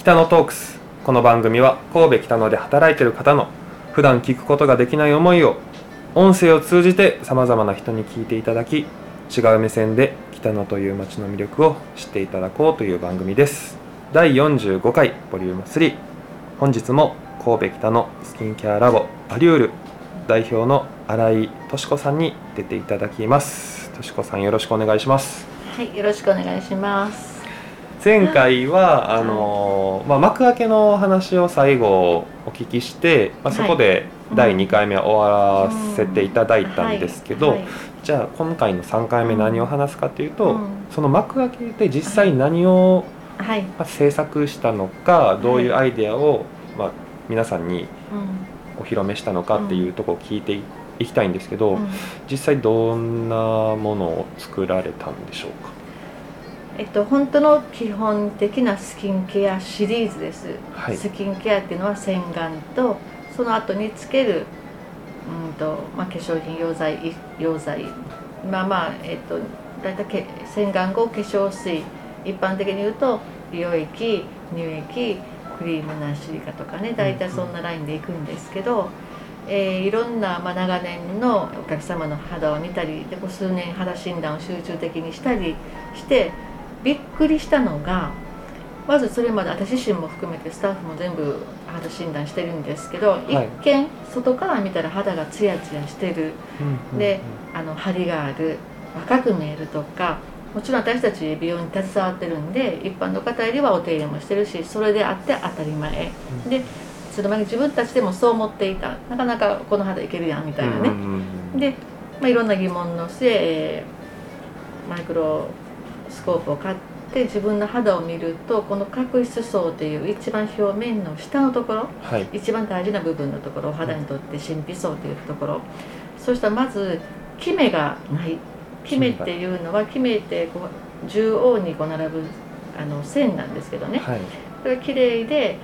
北野トークス。この番組は神戸北野で働いている方の普段聞くことができない思いを音声を通じてさまざまな人に聞いていただき違う目線で北野という街の魅力を知っていただこうという番組です。第45回ボリューム3本日も神戸北野スキンケアラボアリュール代表の新井敏子さんに出ていただきます。敏子さんよろしくお願いします。はい、よろしくお願いします。前回はあの、まあ、幕開けの話を最後お聞きして、まあ、そこで第2回目は終わらせていただいたんですけど、じゃあ今回の3回目何を話すかというと、うん。その幕開けで実際何を、はい、まあ、制作したのかどういうアイデアを、まあ、皆さんにうん。お披露目したのかっていうところを聞いていきたいんですけど、うん実際どんなものを作られたんでしょうかえっと本当の基本的なスキンケアシリーズです。はい。スキンケアっていうのは洗顔とその後につけるうんとまあ化粧品溶剤い溶剤。まあまあえっとだいたいけ洗顔後化粧水。一般的に言うと美容液乳液クリームなシリカとかね。大体そんなラインでいくんですけど、えーいろんな、まあ、長年のお客様の肌を見たりでこう数年肌診断を集中的にしたりしてびっくりしたのがまずそれまで私自身も含めてスタッフも全部肌診断してるんですけど、い。一見外から見たら肌がツヤツヤしてる。であの張りがある。若く見えるとかもちろん私たち美容に携わってるんで一般の方よりはお手入れもしてるしそれであって当たり前、うん。でその前に自分たちでもそう思っていた。なかなかこの肌いけるやんみたいなね、うんうんうん。で、まあ、いろんな疑問の末、えーマイクロスコープを買って自分の肌を見るとこの角質層という一番表面の下のところはい。一番大事な部分のところお肌にとって神秘層というところ。そしたらまずキメがない。キメっていうのはキメってこう縦横にこう並ぶあの線なんですけどね。はい。これが綺麗で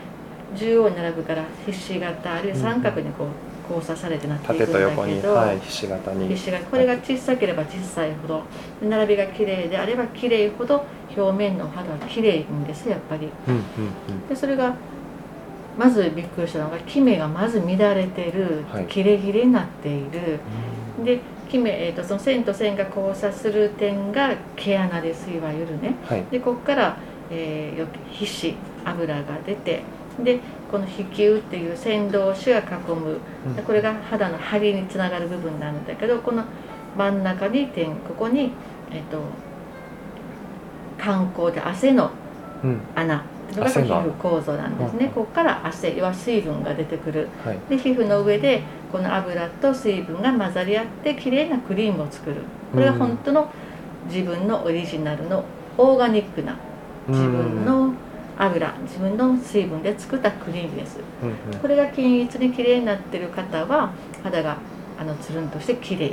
縦横に並ぶからひし形あるいは三角にこう交差されてなっていくんだ縦と横に、けど、はい、ひし形に。ひし形。これが小さければ小さいほど並びが綺麗であれば綺麗ほど表面の肌は綺麗んですやっぱり。うんうんうん。でそれがまずびっくりしたのがキメがまず乱れてる、はい。切れ切れになっている。でキメ、えー、とその線と線が交差する点が毛穴ですいわゆるね。はい。でここから、えーよ皮脂油が出てでこの皮球っていう線同士が囲む。うん。でこれが肌の張りにつながる部分なんだけどこの真ん中に点ここに、えっと観光で汗のうん。穴。それが皮膚構造なんですね、うんここから汗要は水分が出てくる。はい。で皮膚の上でこの油と水分が混ざり合ってきれいなクリームを作る。これが本当の自分のオリジナルのオーガニックな自分の油自分の水分で作ったクリームです。うんうん。これが均一にきれいになってる方は肌があのつるんとしてきれい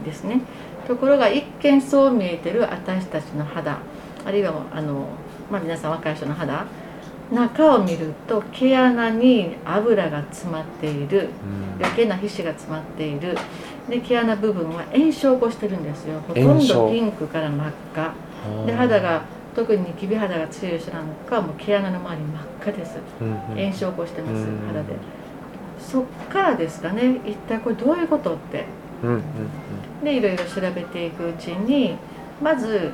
うん。ですね。ところが一見そう見えてる私たちの肌あるいはあの、まあ、皆さん若い人の肌中を見ると毛穴に油が詰まっている。うん。余計な皮脂が詰まっている。で毛穴部分は炎症を起こしてるんですよ。ほとんどピンクから真っ赤。で肌が特にニキビ肌が強い人なんかはもう毛穴の周り真っ赤です。炎症を起こしてますうん肌でそっからですかね一体これどういうことって。でいろいろ調べていくうちにまず、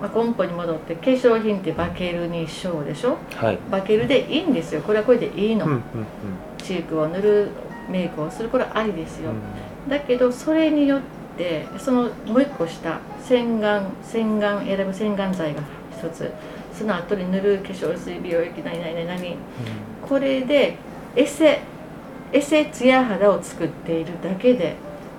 まあ、根本に戻って化粧品ってバケルにしようでしょ。はい。バケルでいいんですよ。これはこれでいいの、チークを塗るメイクをするこれはありですよ、うん。だけどそれによってそのもう一個下洗顔洗顔選ぶ洗顔剤が一つ。その後に塗る化粧水美容液何々何々。これでエセエセツヤ肌を作っているだけで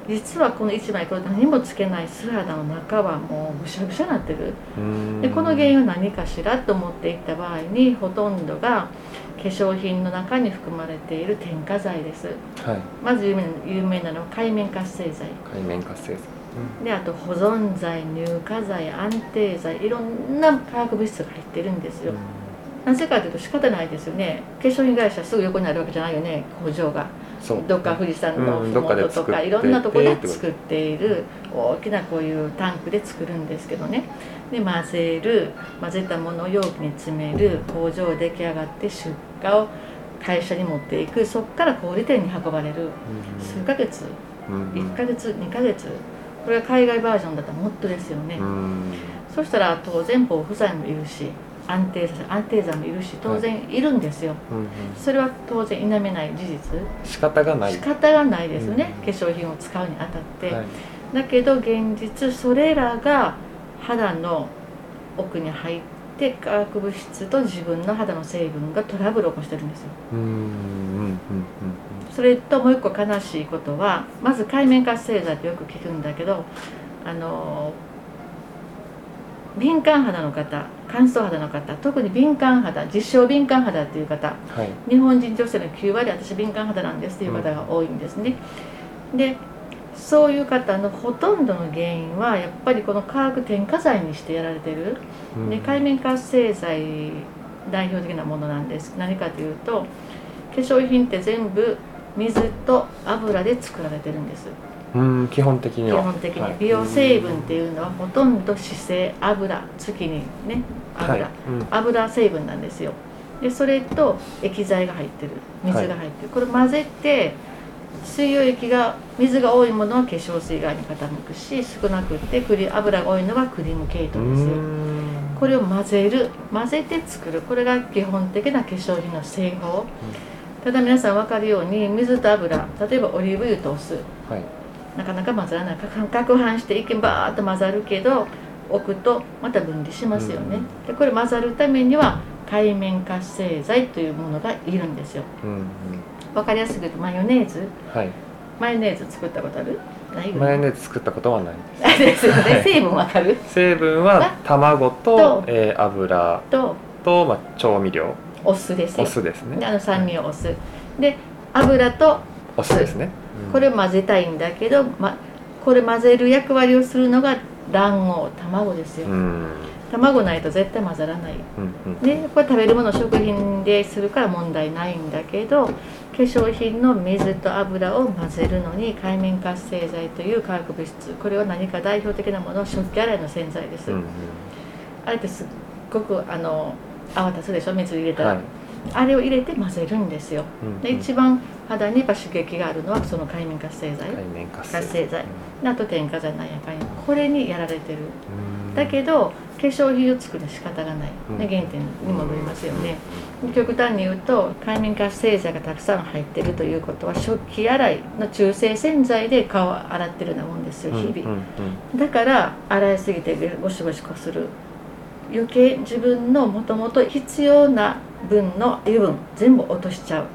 実はこの1枚これ何もつけない素肌の中はもうぐしゃぐしゃになってる。うん。でこの原因は何かしらと思っていった場合にほとんどが化粧品の中に含まれている添加剤です。はい。まず有名有名なのは界面活性剤。海面活性剤であと保存剤乳化剤安定剤いろんな化学物質が入ってるんですよ、なぜかというと仕方ないですよね。化粧品会社すぐ横にあるわけじゃないよね。工場が。どっか富士山の麓とかいろんなところで作っている大きなこういうタンクで作るんですけどね。で混ぜる混ぜたものを容器に詰める工場出来上がって出荷を会社に持っていく。そこから小売店に運ばれる。数ヶ月。うん。1ヶ月2ヶ月これは海外バージョンだったらもっとですよね、うん。そしたら当然防腐剤もいるし安定安定剤もいるし当然いるんですよ、うんうん。それは当然否めない事実。仕方がない。仕方がないですよね、うん。化粧品を使うにあたって、はい。だけど現実それらが肌の奥に入って化学物質と自分の肌の成分がトラブルを起こしてるんですよ。うんうんうんそれともう一個悲しいことはまず海面活性剤ってよく聞くんだけどあの敏感肌の方乾燥肌の方特に敏感肌実証敏感肌っていう方うんはい。日本人女性の9割私敏感肌なんですっていう方が多いんですね、でそういう方のほとんどの原因はやっぱりこの化学添加剤にしてやられてる。うん。で海面活性剤代表的なものなんです。何かというと化粧品って全部水と油で作られてるんです。うん基本的に基は本的はい。に美容成分っていうのはほとんど脂性油月にね油、はい。うん。油成分なんですよ。でそれと液剤が入ってる。水が入ってる、これ混ぜて水溶液が水が多いものは化粧水側に傾くし少なくってクリ油が多いのはクリーム系統ですよ。うん。これを混ぜる。混ぜて作る。これが基本的な化粧品の製法、ただ皆さん分かるように水と油例えばオリーブ油とお酢。はい。なかなか混ざらないか攪拌して一見バーッと混ざるけど置くとまた分離しますよね、でこれ混ざるためには海面活性剤というものがいるんですよ。うんうん。分かりやすく言うとマヨネーズ。はい。マヨネーズ作ったことある？マヨネーズ作ったことはないあですよ はい。ね成分分かる？成分は卵とと、えー油。とと、まあ、調味料お酢ですよお酢ですね。であの酸味をお酢。で油とお酢。ですね、うん。これを混ぜたいんだけど、ま、これ混ぜる役割をするのが卵黄卵ですよ、うん。卵ないと絶対混ざらない。うんうんでこれ食べるもの食品でするから問題ないんだけど化粧品の水と油を混ぜるのに海面活性剤という化学物質。これは何か代表的なものは食器洗いの洗剤です、うんうん。あれってすっごくあの泡立つでしょ水入れたら、はい。あれを入れて混ぜるんですよ。うんうん。で一番肌にやっぱ刺激があるのはその海面活性剤、海面活性剤。であと添加剤なんやかんやこれにやられてる。うん。だけど化粧品を作る仕方がない、うん。ね、原点に戻りますよね、極端に言うと海面活性剤がたくさん入ってるということは食器洗いの中性洗剤で顔を洗ってるようなもんですよ日々、うんうん。だから洗いすぎてゴシゴシこする余計自分のもともと必要な分の油分全部落としちゃう。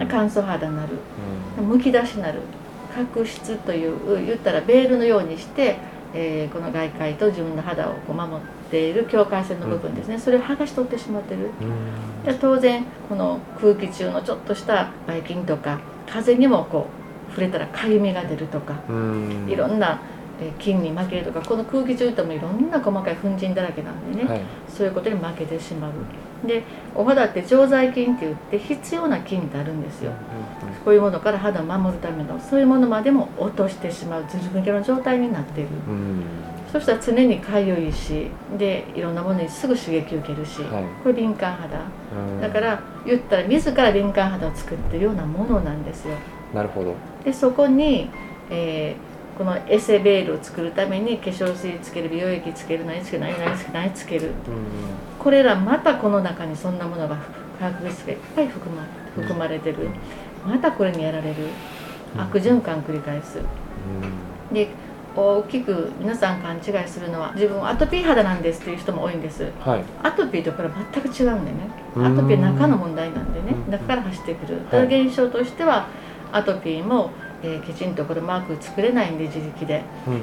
うん。乾燥肌になる。うん。むき出しになる。角質という言ったらベールのようにして、えーこの外界と自分の肌をこう守っている境界線の部分ですね、それを剥がし取ってしまってる。うん。で当然この空気中のちょっとしたばい菌とか風にもこう触れたらかゆみが出るとかうん。いろんなえー菌に負けるとかこの空気中ってもいろんな細かい粉塵だらけなんでね、はい。そういうことに負けてしまう。でお肌って常在菌って言って必要な菌ってあるんですよ。こういうものから肌を守るためのそういうものまでも落としてしまうずる抜けの状態になっている。うん。そしたら常にかゆいしでいろんなものにすぐ刺激を受けるし、はい。これ敏感肌。うん。だから言ったら自ら敏感肌を作ってるようなものなんですよ。なるほど。でそこに、えーこのエセベールを作るために化粧水つける美容液つける何つける何々つける何つける。うんこれらまたこの中にそんなものが化学物質がいっぱい含ま含まれてる。またこれにやられる。悪循環繰り返す。で大きく皆さん勘違いするのは自分はアトピー肌なんですっていう人も多いんです。はい。アトピーとこれ全く違うんでね。うん。アトピーは中の問題なんでね。うん。中から走ってくる。現象としてはアトピーも、えーきちんとこれマーク作れないんで自力で。うんうん。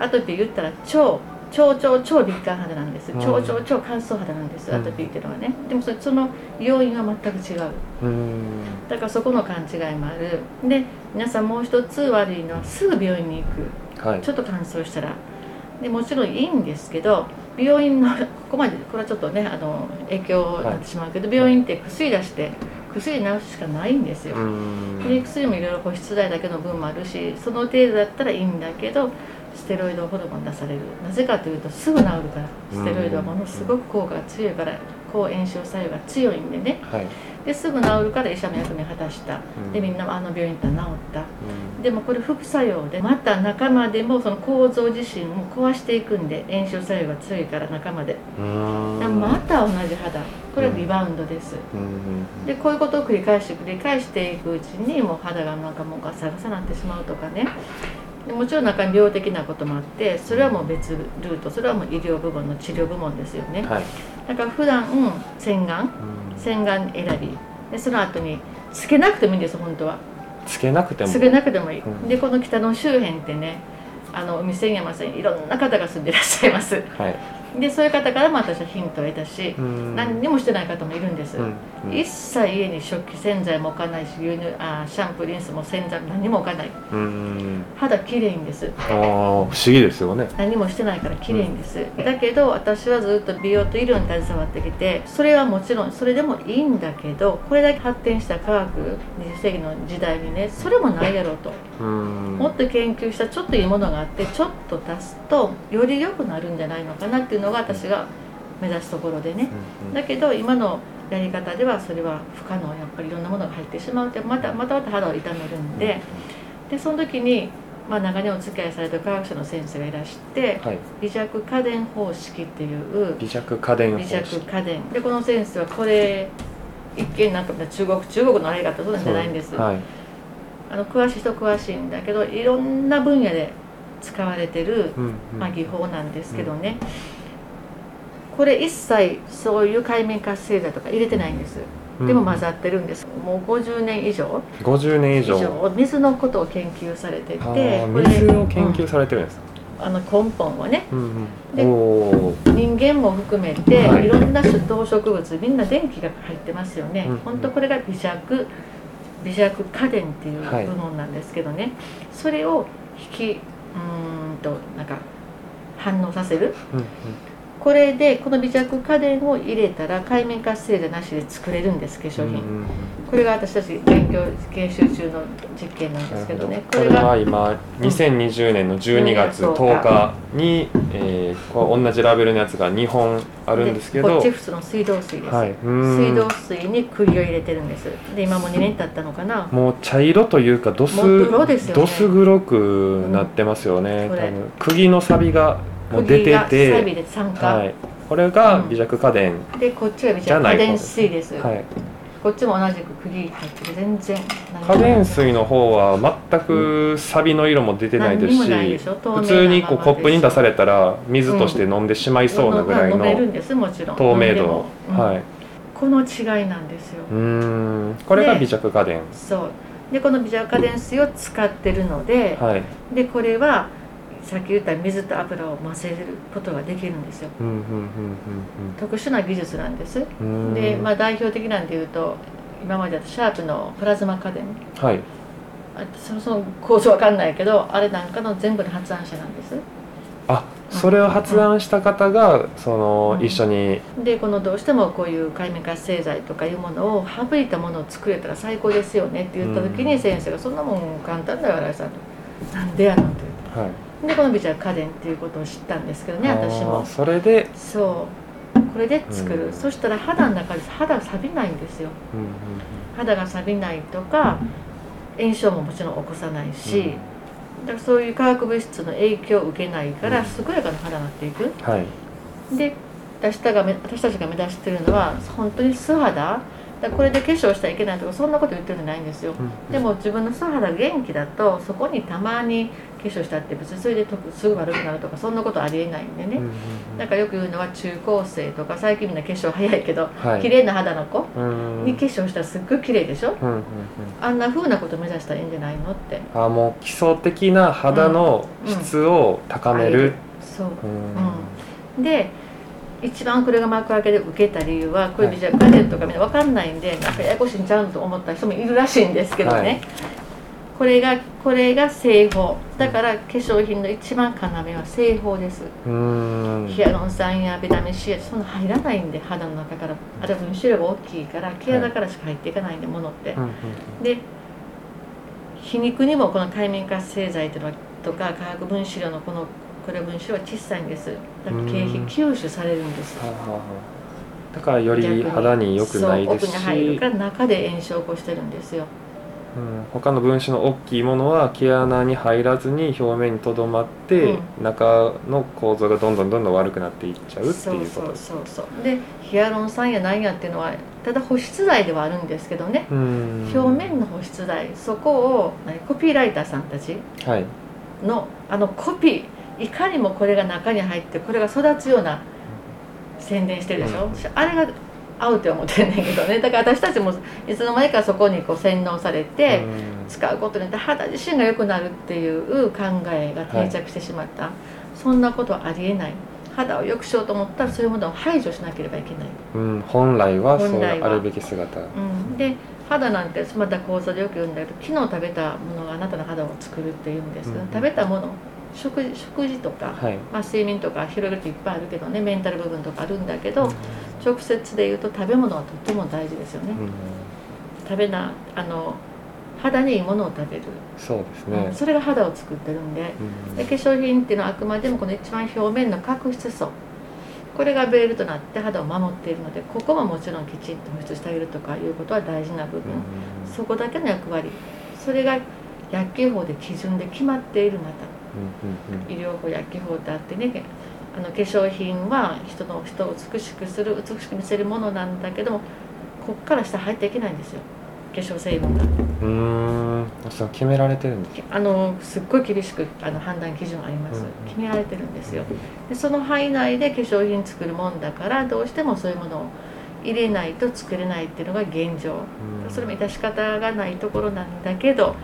アトピー言ったら超超超超敏感肌なんです。うん。超超超乾燥肌なんです。うん。アトピーっていうのはね。でもそその要因は全く違う。うん。だからそこの勘違いもある。で皆さんもう一つ悪いのはすぐ病院に行く。はい。ちょっと乾燥したら。でもちろんいいんですけど病院のここまでこれはちょっとねあの影響になってしまうけど、病院って薬出して薬で治すしかないんですよ、うん。で薬もいろいろ保湿剤だけの分もあるしその程度だったらいいんだけどステロイドホルモン出される。なぜかというとすぐ治るから。ステロイドはものすごく効果が強いから抗炎症作用が強いんでね。はい。ですぐ治るから医者の役目を果たした。うん。でみんなあの病院行ったら治った。うん。でもこれ副作用でまた中までもその構造自身も壊していくんで炎症作用が強いから中まで。また同じ肌。これはリバウンドです。うん。うん。でこういうことを繰り返して繰り返していくうちにもう肌がなんかもうガサガサなってしまうとかね。でもちろん中に病的なこともあってそれはもう別ルートそれはもう医療部門の治療部門ですよね。はい。だから普段洗顔うん。洗顔選び。でその後につけなくてもいいんです本当は。つけなくても。つけなくてもいい、うん。でこの北の周辺ってねあのお店に山さんいろんな方が住んでいらっしゃいます。はいでそういう方からも私はヒントを得たし、うん。何にもしてない方もいるんです、一切家に食器洗剤も置かないし牛乳あシャンプーリンスも洗剤も何も置かない。うん。肌きれいんです。ああ不思議ですよね。何もしてないからきれいんです、だけど私はずっと美容と医療に携わってきてそれはもちろんそれでもいいんだけどこれだけ発展した科学20世紀の時代にねそれもないやろうと、うんもっと研究したちょっといいものがあってちょっと足すとより良くなるんじゃないのかなっていうのが私が目指すところでね、うんだけど今のやり方ではそれは不可能やっぱりいろんなものが入ってしまうってまたまたまた肌を痛めるんで。でその時に、まあ、長年お付き合いされた科学者の先生がいらしてはい。微弱家電方式っていう。微弱家電方微式弱家電。でこの先生はこれ一見なんか中国中国のあれがあったそうなんじゃないんです、はいあの詳しい人詳しいんだけどいろんな分野で使われてるうんうん。まあ、技法なんですけどね、これ一切そういう海面活性剤とか入れてないんです、でも混ざってるんです。もう50年以上。50年以以上上水のことを研究されてて水を研究うんされてるんですあの根本はね。うんでうん。おー。人間も含めて、はい。い、ろんな動植物みんな電気が入ってますよね、うん。本当これが微弱微弱家電っていうはい。部門なんですけどね、それを引きうーんとなんか反応させる。うんうんこれでこの微弱家電を入れたら海面活性剤なしで作れるんです化粧品、うんうんこれが私たち勉強研修中の実験なんですけどね。これは今2020年の12月10日に、えーこう同じラベルのやつが2本あるんですけど。こっち普通の水道水です、はい、水道水に釘を入れてるんです。で今もう2年経ったのかな。もう茶色というかどす黒ですよね。どす黒くなってますよね、うん。釘の錆がもう出ててはい、これが微弱家電、でこっちが微弱家電水です、はい、こっちも同じく釘入ってる。全然家電水の方は全く錆びの色も出てないです何にもないでしし普通にこうコップに出されたら水として飲んでしまいそうなぐらいの透明度、うん。はい。この違いなんですよ、うーん。これが微弱家電。そう。でこの微弱家電水を使ってるので、はい。でこれはさっき言った水と油を混ぜることができるんですよ。特殊な技術なんです。で、まあ、代表的なんで言うと今までだとシャープのプラズマ家電。はい。あそのその構造わかんないけどあれなんかの全部の発案者なんです。あそれを発案した方がそのうん。一緒に。でこのどうしてもこういう海面活性剤とかいうものを省いたものを作れたら最高ですよねって言った時にうん。先生が「そんなもん簡単だよ新井さん」と「なんでやの?」と言って。はいでこの美茶家電っていうことを知ったんですけどね私も。それで？そう。これで作る、うん。そしたら肌の中で肌が錆びないんですよ。うんうん肌が錆びないとか炎症ももちろん起こさないし、だからそういう化学物質の影響を受けないからうん。健やかな肌になっていく。うんはい。で私たがめ私たちが目指してるのは本当に素肌だこれで化粧したらいけないとかそんなこと言ってるんじゃないんですよ。うん。でも自分の素肌元気だとそこにたまに化粧したって別にそれですぐ悪くなるとかそんなことありえないんでね、うんうんうん。だからよく言うのは中高生とか最近みんな化粧早いけど、はい。綺麗な肌の子うんに化粧したらすっごい綺麗でしょ？うんうんうん。あんな風なこと目指したらいいんじゃないのって。あもう基礎的な肌の質を高める、そう。うん。うん。で一番これが幕開けで受けた理由はこれじゃ家電とかみんな分かんないんでなんかややこしいんちゃうんと思った人もいるらしいんですけどね、はい。これがこれが製法。だから化粧品の一番要は製法です。ヒアルロン酸やビタミン C やそんな入らないんで肌の中から。あれは分子量が大きいから毛穴からしか入っていかないんで、ものって。うんうんで皮肉にもこの界面活性剤というのはとか化学分子量のこのこれ分子は小さいんです。だから経費うん吸収されるんですだからより肌に良くないですし。奥に入るから中で炎症を起こしてるんですよ。うん、他の分子の大きいものは毛穴に入らずに表面にとどまって、う中の構造がどんどんどんどん悪くなっていっちゃうっていうことそうそうそうでヒアルロン酸や何やっていうのはただ保湿剤ではあるんですけどね。うん。表面の保湿剤そこを何？コピーライターさんたちはい。のあのコピーいかにもこれが中に入ってこれが育つような宣伝してるでしょ、うん。あれが合うって思ってんねんけどね。だから私たちもいつの間にかそこにこう洗脳されて、使うことによって肌自身が良くなるっていう考えが定着してしまった、そんなことはありえない。肌を良くしようと思ったらそういうものを排除しなければいけない、うん、うん、本来はそうあるべき姿。うん、で肌なんてまた講座でよく言うんだけど昨日食べたものがあなたの肌を作るっていうんです。うん。食べたもの食事食事とか、はい。まあ、睡眠とか広げるといっぱいあるけどねメンタル部分とかあるんだけど、直接で言うと食べ物はとっても大事ですよね、うん。食べなあの肌にいいものを食べる、そうですうん。ね、それが肌を作ってるんで。うん。で化粧品っていうのはあくまでもこの一番表面の角質層これがベールとなって肌を守っているのでここももちろんきちんと保湿してあげるとかいうことは大事な部分、うん。そこだけの役割。それが薬機法で基準で決まっているまたうんうん医療法薬機法ってあってねあの化粧品は人の人を美しくする美しく見せるものなんだけどもこっから下入っていけないんですよ。化粧成分が。うん。そう決められてるんですあのすっごい厳しくあの判断基準あります、うん。決められてるんですよ。でその範囲内で化粧品作るもんだからどうしてもそういうものを入れないと作れないっていうのが現状。うん。それも致し方がないところなんだけど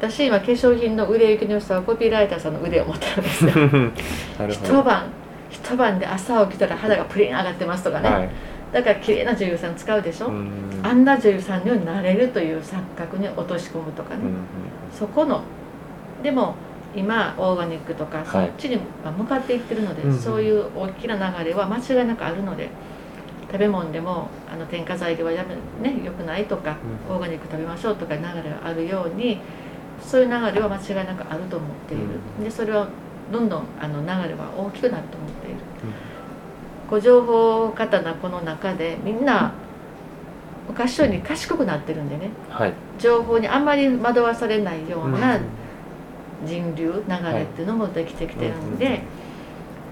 私今化粧品の売れ行きの良さはコピーライターさんの腕を持ってるんですよ。一晩一晩で朝起きたら肌がプリン上がってますとかね、はい。だから綺麗な女優さん使うでしょ、うん。あんな女優さんにはなれるという錯覚に落とし込むとかね、うんそこのでも今オーガニックとかそはい。っちに向かっていってるので、うんうん。そういう大きな流れは間違いなくあるので食べ物でもあの添加剤ではやめ、ね、よくないとか、うんオーガニック食べましょうとか流れがあるようにそういう流れは間違いなくあると思っている、うん。でそれはどんどんあの流れは大きくなると思っている、ご情報過多なこの中でみんな昔より賢くなってるんでね。はい。情報にあんまり惑わされないようなうん。人流流れっていうのもできてきてるんで、はい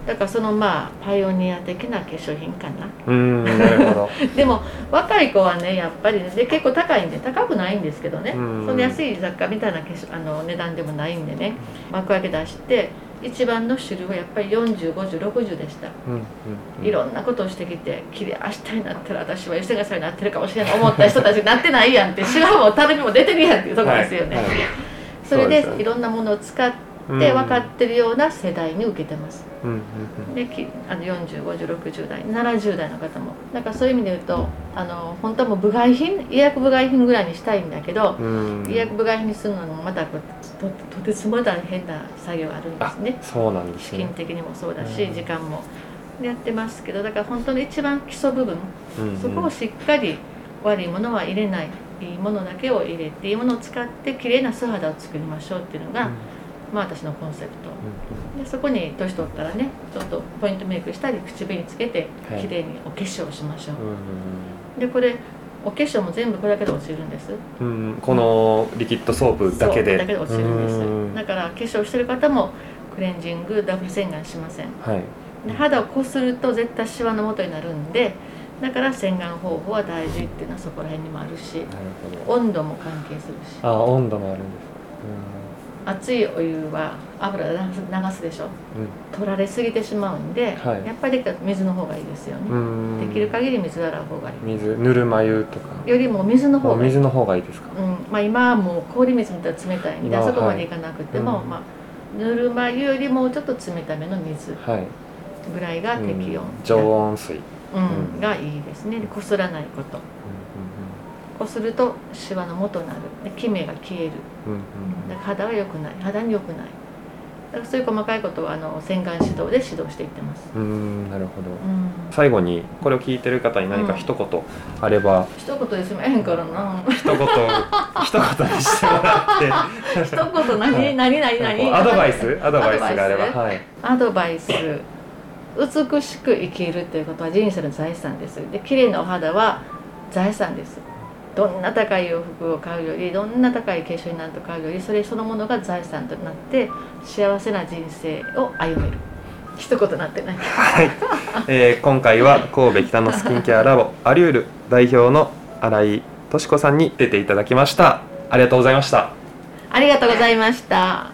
だからそのまあパイオニア的な化粧品かな。うんなるほど。でも若い子はねやっぱりねで結構高いんで高くないんですけどね、うん。その安い雑貨みたいな化粧あの値段でもないんでね。幕開け出して一番の主流はやっぱり405060でした。うんうんいろんなことをしてきて綺麗明日になったら私は吉永さんになってるかもしれない。思った人たちなってないやんってシワもたるみも出てるやんっていうところですよね、はい。はい。それでいろんなものを使ってうん。分かってるような世代に受けてます。うんうんうん。できあの405060代70代の方も。だからそういう意味で言うとあの本当はもう部外品医薬部外品ぐらいにしたいんだけど、うん。医薬部外品にするのもまたととてつもない変な作業があるんですね。そうなんです資金ね的にもそうだし、うん。時間もやってますけどだから本当に一番基礎部分うんうん。そこをしっかり悪いものは入れないいいものだけを入れていいものを使って綺麗な素肌を作りましょうっていうのが、まあ私のコンセプト。でそこに年取ったらねちょっとポイントメイクしたり口紅つけてはい。綺麗にお化粧しましょう、うんでこれお化粧も全部これだけで落ちるんです。うんうん。このリキッドソープだけで。だけで落ちるんです。うんだから化粧してる方もクレンジングダブル洗顔しません。はい。で肌をこすると絶対シワの元になるんでだから洗顔方法は大事っていうのはそこら辺にもあるし温度も関係するし。あ温度もあるんです熱いお湯は油で流すでしょ？取られすぎてしまうんで、はい。やっぱり水の方がいいですよね、うんうん。できる限り水で洗う方がいい。水ぬるま湯とか。よりも水の方がいい、お水の方がいいですか？うん。まあ、今はもう氷水みたいな冷たいんでまああそこまでいかなくても、はい。うんまあ、ぬるま湯よりもうちょっと冷ための水はい。ぐらいが適温、うん。常温水。うん。うん。がいいですね。でこすらないことうこするとシワの元になる。でキメが消える。んうんうん。うんだから肌は良くない。肌に良くない。からそういう細かいことをあの洗顔指導で指導していってます、うーんなるほど。うん、最後にこれを聞いてる方に何か一言あれば、一言で済まへんからな。一言 一言にしてもらって。一言何？何？何？何？アドバイス？アドバイスがあれば。はい。アドバイス。美しく生きるということは人生の財産です。で綺麗なお肌は財産ですどんな高い洋服を買うよりどんな高い化粧品なんと買うよりそれそのものが財産となって幸せな人生を歩める。一言なってない。はい、えー今回は神戸北のスキンケアラボアリュール代表の新井敏子さんに出ていただきました。ありがとうございました。ありがとうございました